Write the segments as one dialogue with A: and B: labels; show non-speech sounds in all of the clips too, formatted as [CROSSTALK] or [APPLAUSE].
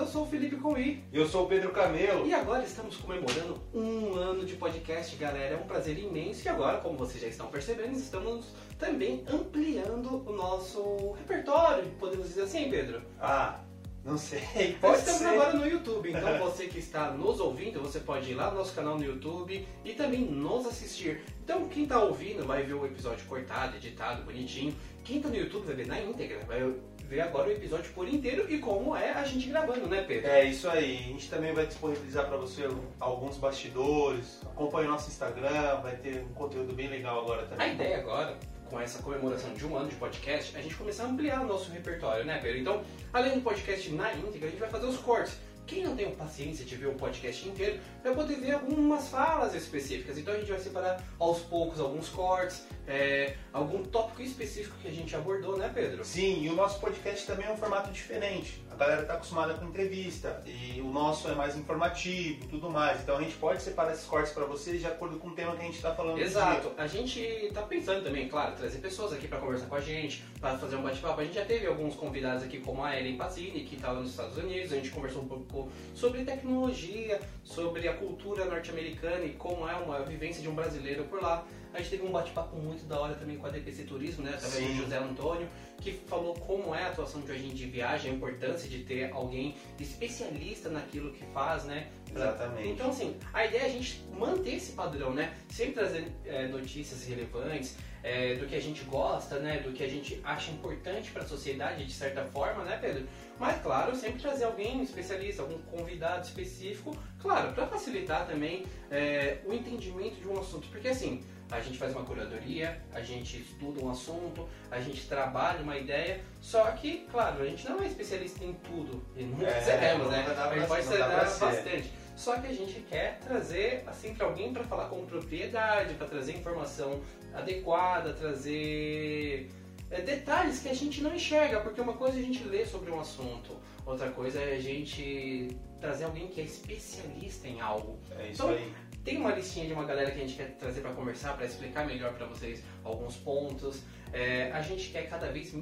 A: Eu sou o Felipe Conwi.
B: Eu sou o Pedro Camelo.
A: E agora estamos comemorando um ano de podcast, galera. É um prazer imenso. E agora, como vocês já estão percebendo, estamos também ampliando o nosso repertório, podemos dizer assim, Pedro?
B: Ah, não sei, [LAUGHS]
A: pode Nós estamos ser. agora no YouTube, então [LAUGHS] você que está nos ouvindo, você pode ir lá no nosso canal no YouTube e também nos assistir. Então quem está ouvindo vai ver o episódio cortado, editado, bonitinho. Quem está no YouTube vai ver na íntegra, vai ver agora o episódio por inteiro e como é a gente gravando, né Pedro?
B: É isso aí, a gente também vai disponibilizar para você alguns bastidores, acompanhe o nosso Instagram, vai ter um conteúdo bem legal agora também.
A: A ideia agora com essa comemoração de um ano de podcast, a gente começar a ampliar o nosso repertório, né, Pedro? Então, além do podcast na íntegra, a gente vai fazer os cortes. Quem não tem paciência de ver o podcast inteiro vai poder ver algumas falas específicas. Então a gente vai separar aos poucos alguns cortes, é, algum tópico específico que a gente abordou, né, Pedro?
B: Sim, e o nosso podcast também é um formato diferente. A galera está acostumada com entrevista e o nosso é mais informativo, tudo mais. Então a gente pode separar esses cortes para vocês de acordo com o tema que a gente está falando.
A: Exato. A gente está pensando também, claro, trazer pessoas aqui para conversar com a gente, para fazer um bate-papo. A gente já teve alguns convidados aqui, como a Ellen Pazini, que está lá nos Estados Unidos. A gente conversou um pouco sobre tecnologia, sobre a cultura norte-americana e como é uma vivência de um brasileiro por lá. A gente teve um bate-papo muito da hora também com a DPC Turismo, né? Através Sim. do José Antônio, que falou como é a atuação de um agente de viagem, a importância de ter alguém especialista naquilo que faz, né?
B: Exatamente.
A: Então, assim, a ideia é a gente manter esse padrão, né? Sempre trazer é, notícias relevantes, é, do que a gente gosta, né? Do que a gente acha importante para a sociedade, de certa forma, né, Pedro? Mas, claro, sempre trazer alguém especialista, algum convidado específico, claro, para facilitar também é, o entendimento de um assunto. Porque, assim, a gente faz uma curadoria, a gente estuda um assunto, a gente trabalha uma ideia, só que, claro, a gente não é especialista em tudo, e nunca é, seremos, né? A gente pode ser bastante. Só que a gente quer trazer assim para alguém para falar com propriedade, para trazer informação adequada, trazer é, detalhes que a gente não enxerga, porque uma coisa é a gente ler sobre um assunto, outra coisa é a gente trazer alguém que é especialista em algo.
B: É isso então, aí.
A: Tem uma listinha de uma galera que a gente quer trazer para conversar, para explicar melhor para vocês alguns pontos. É, a gente quer cada vez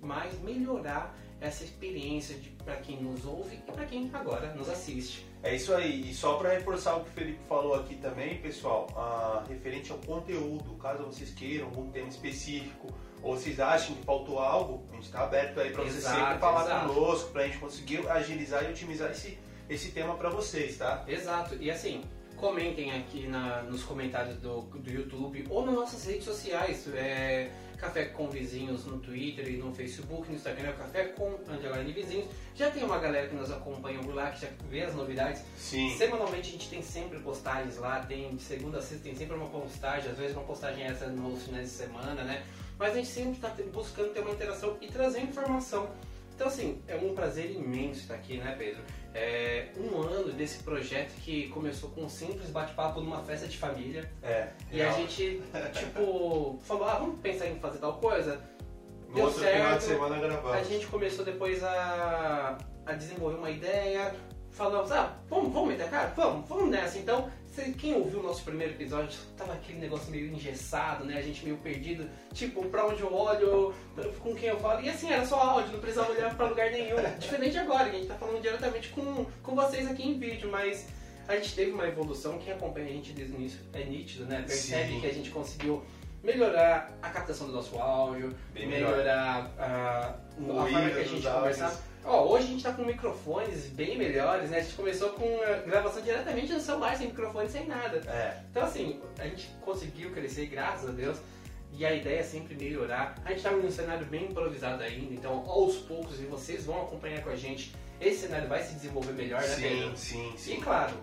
A: mais melhorar essa experiência para quem nos ouve e para quem agora nos assiste.
B: É isso aí. E só para reforçar o que o Felipe falou aqui também, pessoal, ah, referente ao conteúdo, caso vocês queiram algum tema específico ou vocês acham que faltou algo, a gente está aberto aí para vocês sempre falar exato. conosco, para a gente conseguir agilizar e otimizar esse, esse tema para vocês, tá?
A: Exato. E assim, comentem aqui na, nos comentários do, do YouTube ou nas nossas redes sociais. É, Café com Vizinhos no Twitter e no Facebook, no Instagram é Café com Underline Vizinhos. Já tem uma galera que nos acompanha por lá, que já vê as novidades.
B: Sim.
A: Semanalmente a gente tem sempre postagens lá, tem de segunda a sexta tem sempre uma postagem, às vezes uma postagem essa nos finais de semana, né? Mas a gente sempre está buscando ter uma interação e trazer informação então, assim, é um prazer imenso estar aqui, né, Pedro? É um ano desse projeto que começou com um simples bate-papo numa festa de família.
B: É.
A: E a gente, tipo, falou, ah, vamos pensar em fazer tal coisa.
B: No Deu outro certo. final de semana gravamos.
A: A gente começou depois a, a desenvolver uma ideia. Falamos, ah, vamos, vamos meter a cara? Vamos, vamos nessa. Então, quem ouviu o nosso primeiro episódio, tava aquele negócio meio engessado, né? A gente meio perdido, tipo, pra onde eu olho, com quem eu falo. E assim, era só áudio, não precisava olhar pra lugar nenhum. [LAUGHS] Diferente agora, que a gente tá falando diretamente com, com vocês aqui em vídeo, mas a gente teve uma evolução, quem acompanha a gente desde o início é nítido, né? Percebe Sim. que a gente conseguiu melhorar a captação do nosso áudio, Bem melhorar a, a forma que a gente conversava. Ó, hoje a gente tá com microfones bem melhores, né? A gente começou com gravação diretamente no celular, sem microfone, sem nada.
B: É.
A: Então assim, a gente conseguiu crescer, graças a Deus. E a ideia é sempre melhorar. A gente tá num cenário bem improvisado ainda, então aos poucos, e vocês vão acompanhar com a gente, esse cenário vai se desenvolver melhor, né,
B: Sim, sim, sim.
A: E claro,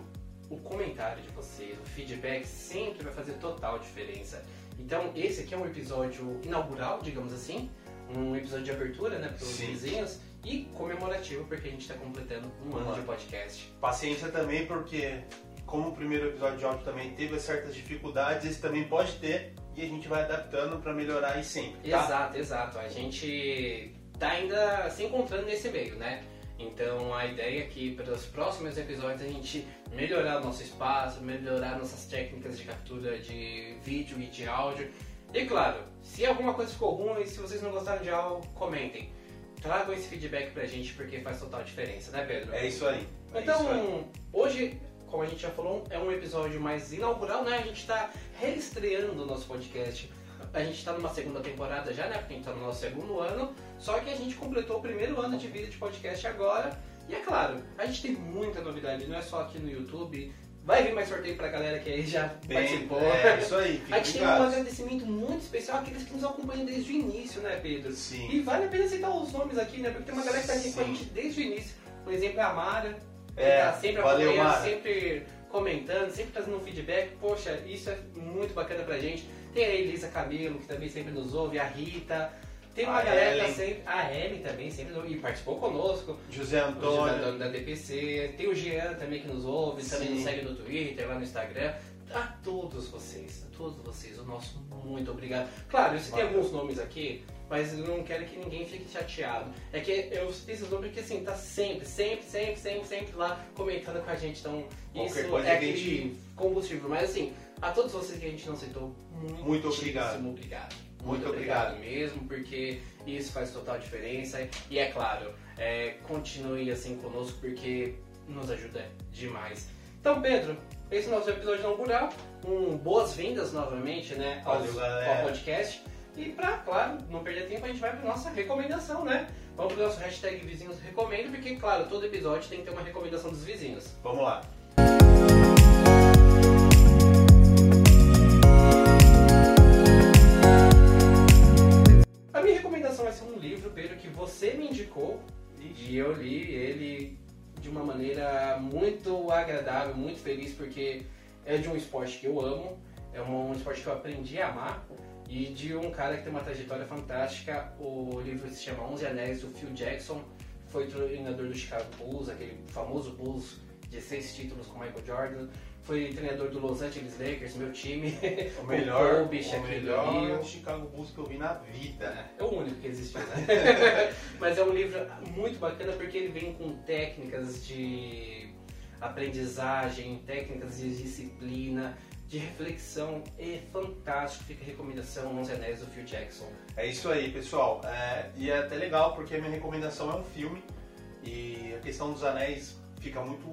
A: o comentário de vocês, o feedback sempre vai fazer total diferença. Então esse aqui é um episódio inaugural, digamos assim, um episódio de abertura, né, para os vizinhos e comemorativo porque a gente está completando um ano de podcast.
B: Paciência também porque como o primeiro episódio de áudio também teve certas dificuldades, esse também pode ter e a gente vai adaptando para melhorar aí sempre.
A: Tá? Exato, exato. A gente tá ainda se encontrando nesse meio, né? Então a ideia é que para os próximos episódios a gente melhorar o nosso espaço, melhorar nossas técnicas de captura de vídeo e de áudio. E claro, se alguma coisa ficou ruim, se vocês não gostaram de algo, comentem tragam esse feedback pra gente porque faz total diferença, né, Pedro?
B: É isso aí. É
A: então,
B: isso aí.
A: hoje, como a gente já falou, é um episódio mais inaugural, né? A gente tá reestreando o nosso podcast. A gente tá numa segunda temporada já, né? Porque a gente tá no nosso segundo ano. Só que a gente completou o primeiro ano de vida de podcast agora. E é claro, a gente tem muita novidade, não é só aqui no YouTube. Vai vir mais sorteio pra galera que aí já
B: Bem,
A: participou.
B: É [LAUGHS] isso aí.
A: A gente tem um agradecimento muito especial àqueles que nos acompanham desde o início, né, Pedro?
B: Sim.
A: E vale a pena citar os nomes aqui, né? Porque tem uma galera que tá aqui com a
B: Sim.
A: gente desde o início. Por exemplo, a Mara, que
B: É,
A: tá sempre
B: valeu,
A: acompanhando,
B: Mara.
A: sempre comentando, sempre trazendo um feedback. Poxa, isso é muito bacana pra gente. Tem a Elisa Camilo, que também sempre nos ouve, a Rita. Tem uma
B: A
A: galera que tá
B: Ellen.
A: sempre. A Ellen também sempre e participou conosco.
B: José Antônio.
A: Antônio da DPC. Tem o Jean também que nos ouve, também
B: Sim.
A: nos segue no Twitter, lá no Instagram. A todos vocês, a todos vocês, o nosso muito obrigado. Claro, eu citei
B: Valeu.
A: alguns nomes aqui, mas eu não quero que ninguém fique chateado. É que eu citei esses nomes porque assim, tá sempre, sempre, sempre, sempre, sempre lá comentando com a gente. Então,
B: Qualquer
A: isso é
B: que
A: aquele combustível. Mas assim, a todos vocês que a gente não citou, muito,
B: Muito obrigado.
A: obrigado.
B: Muito obrigado.
A: mesmo, porque isso faz total diferença. E é claro, é, continue assim conosco, porque nos ajuda demais. Então, Pedro, esse é o nosso episódio inaugural. Um, boas-vindas novamente né, aos-
B: Valeu,
A: ao podcast. E pra, claro, não perder tempo, a gente vai pra nossa recomendação, né? Vamos pro nosso hashtag Vizinhos Recomendo, porque, claro, todo episódio tem que ter uma recomendação dos vizinhos.
B: Vamos lá.
A: Um livro, Pedro, que você me indicou e eu li ele de uma maneira muito agradável, muito feliz, porque é de um esporte que eu amo, é um esporte que eu aprendi a amar e de um cara que tem uma trajetória fantástica. O livro se chama Onze Anéis, do Phil Jackson, foi treinador do Chicago Bulls, aquele famoso Bulls de seis títulos com Michael Jordan. Foi treinador do Los Angeles Lakers, meu time. [LAUGHS]
B: O melhor,
A: Kobe,
B: o melhor. Chicago Bulls que eu vi na vida.
A: É o único que existiu, né? [LAUGHS] Mas é um livro muito bacana porque ele vem com técnicas de aprendizagem, técnicas de disciplina, de reflexão. É fantástico, fica a recomendação 11 Anéis do Phil Jackson.
B: É isso aí, pessoal. É, e é até legal porque a minha recomendação é um filme e a questão dos anéis fica muito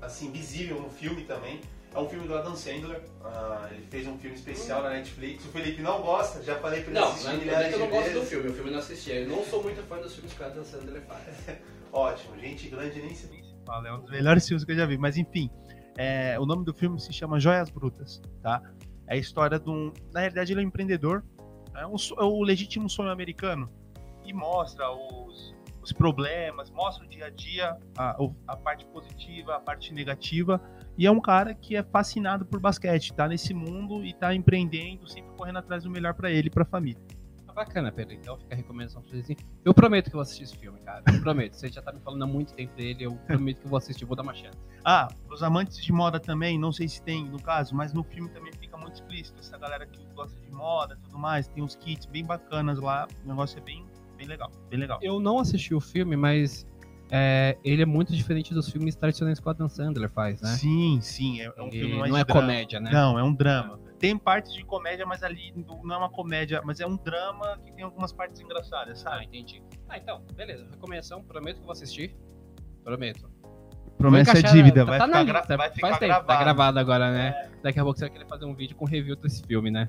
B: assim visível no filme também. É um filme do Adam Sandler. ah, ele fez um filme especial na Netflix. O Felipe não gosta, já falei pra ele
A: Não,
B: assistir
A: não é
B: milhares
A: que eu não
B: de
A: gosto do filme, o filme eu não assisti. Eu não sou muito fã dos filmes que o Adam Sandler faz. [LAUGHS]
B: Ótimo, gente grande nem se
C: fala, é um dos melhores filmes que eu já vi. Mas enfim, é, o nome do filme se chama Joias Brutas, tá? É a história de um. Na realidade, ele é um empreendedor, é, um, é o legítimo sonho americano e mostra os, os problemas, mostra o dia a dia, a, a parte positiva, a parte negativa. E é um cara que é fascinado por basquete, tá nesse mundo e tá empreendendo, sempre correndo atrás do melhor pra ele e pra família.
D: Tá bacana, Pedro. Então fica a recomendação pra vocês. Eu prometo que eu vou assistir esse filme, cara. Eu prometo. Você já tá me falando há muito tempo dele. Eu prometo que eu vou assistir. Vou dar uma chance.
C: Ah, os amantes de moda também, não sei se tem no caso, mas no filme também fica muito explícito. Essa galera que gosta de moda e tudo mais, tem uns kits bem bacanas lá. O negócio é bem, bem legal, bem legal.
D: Eu não assisti o filme, mas é, ele é muito diferente dos filmes tradicionais que o Adam Sandler faz, né?
C: Sim, sim, é, é um
D: Ele
C: filme mais
D: não é
C: drama.
D: comédia, né?
C: Não, é um drama. Tem partes de comédia, mas ali não é uma comédia, mas é um drama que tem algumas partes engraçadas,
D: Ah,
C: sabe?
D: entendi. Ah, então, beleza. Recomendação, prometo que eu vou assistir. Prometo.
C: Promessa é dívida,
D: tá-
C: vai
D: tá
C: ficar,
D: na
C: gra-
D: lista,
C: vai
D: faz
C: ficar
D: tempo,
C: gravado.
D: Tá gravado agora, né? Daqui a pouco você vai querer fazer um vídeo com review desse filme, né?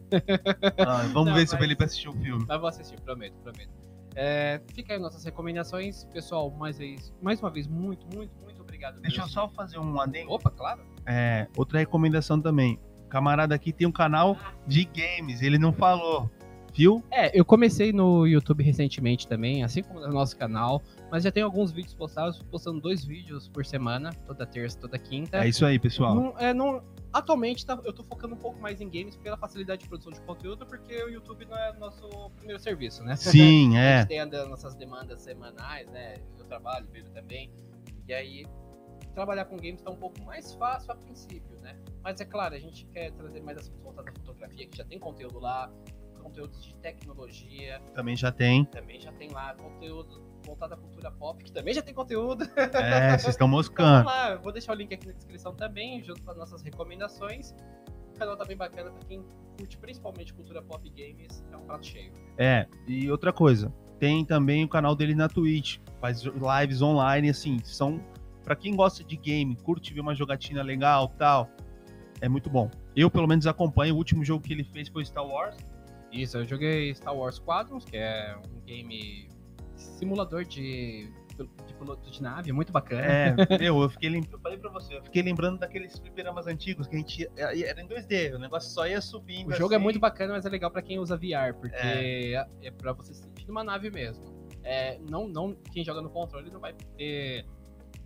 C: Ah, vamos
D: Não,
C: ver se o
D: mas-
C: Felipe assistiu o filme.
D: Mas vou assistir, prometo, prometo. É, fica aí nossas recomendações. Pessoal, mais, vez, mais uma vez, muito, muito, muito obrigado.
C: Deixa eu só fazer um adendo.
D: Opa, claro.
C: É, outra recomendação também. O camarada aqui tem um canal de games, ele não falou. Viu?
D: É, eu comecei no YouTube recentemente também, assim como no nosso canal, mas já tenho alguns vídeos postados, postando dois vídeos por semana, toda terça, toda quinta.
C: É isso aí, pessoal.
D: Não, é, não, atualmente tá- eu tô focando um pouco mais em games pela facilidade de produção de conteúdo, porque o YouTube não é nosso primeiro serviço, né?
C: Sim, [LAUGHS]
D: A
C: é.
D: gente tem as nossas demandas semanais, né? Eu trabalho, vejo também. E aí, trabalhar com games tá um pouco mais fácil a princípio, né? Mas é claro, a gente quer trazer mais assuntos voltados à fotografia, que já tem conteúdo lá, conteúdos de tecnologia,
C: Também já tem.
D: também já tem lá, conteúdo voltado à cultura pop, que também já tem conteúdo.
C: É, vocês estão
D: Então,
C: moscando.
D: vamos lá, eu vou deixar o link aqui na descrição também, junto com as nossas recomendações. O canal tá bem bacana pra quem curte principalmente cultura pop e games, é um prato cheio.
C: É, e outra coisa. tem também o canal dele na Twitch, faz lives online, assim, são para quem gosta de game, curte ver uma jogatina legal, tal, é muito bom. Eu pelo menos acompanho, o último jogo que ele fez foi Star Wars.
A: Isso, eu joguei Star Wars Squadrons, que é um game simulador de de piloto de nave, é muito bacana.
C: É, [LAUGHS] meu, eu fiquei eu falei pra você, eu fiquei lembrando daqueles fliperamas antigos que a gente era em 2D, o negócio só ia subindo.
A: O jogo é assim. é muito bacana, mas é legal para quem usa VR, porque é, é para você sentir uma nave mesmo. É, não, não, quem joga no controle não vai ter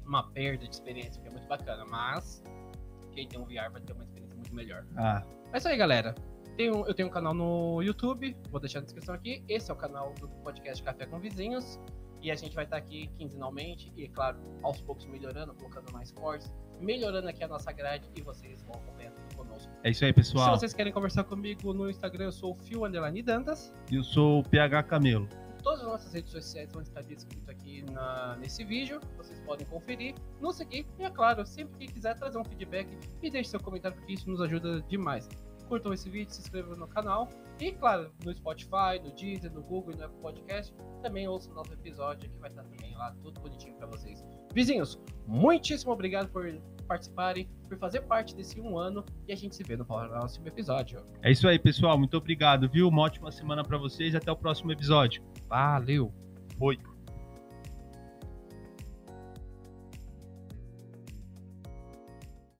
A: uma perda de experiência, que é muito bacana, mas quem tem um VR vai ter uma experiência muito melhor.
C: Ah.
A: É isso aí, galera. Tenho, eu tenho um canal no YouTube, vou deixar na descrição aqui. Esse é o canal do podcast Café com Vizinhos. E a gente vai estar aqui quinzenalmente e, claro, aos poucos melhorando, colocando mais cortes, melhorando aqui a nossa grade e vocês vão acompanhando conosco.
C: É isso aí, pessoal.
A: Se vocês querem conversar comigo no Instagram, eu sou o Fio Underline Dantas.
C: E eu sou o PH Camelo.
A: Todas as nossas redes sociais vão estar descritas aqui na, nesse vídeo. Vocês podem conferir, nos seguir e, é claro, sempre que quiser trazer um feedback e deixe seu comentário, porque isso nos ajuda demais curtam esse vídeo, se inscrevam no canal. E, claro, no Spotify, no Deezer, no Google e no Apple Podcast, também ouçam o nosso episódio, que vai estar também lá, tudo bonitinho para vocês. Vizinhos, muitíssimo obrigado por participarem, por fazer parte desse um ano, e a gente se vê no próximo episódio.
C: É isso aí, pessoal. Muito obrigado, viu? Uma ótima semana para vocês e até o próximo episódio.
A: Valeu!
C: Foi!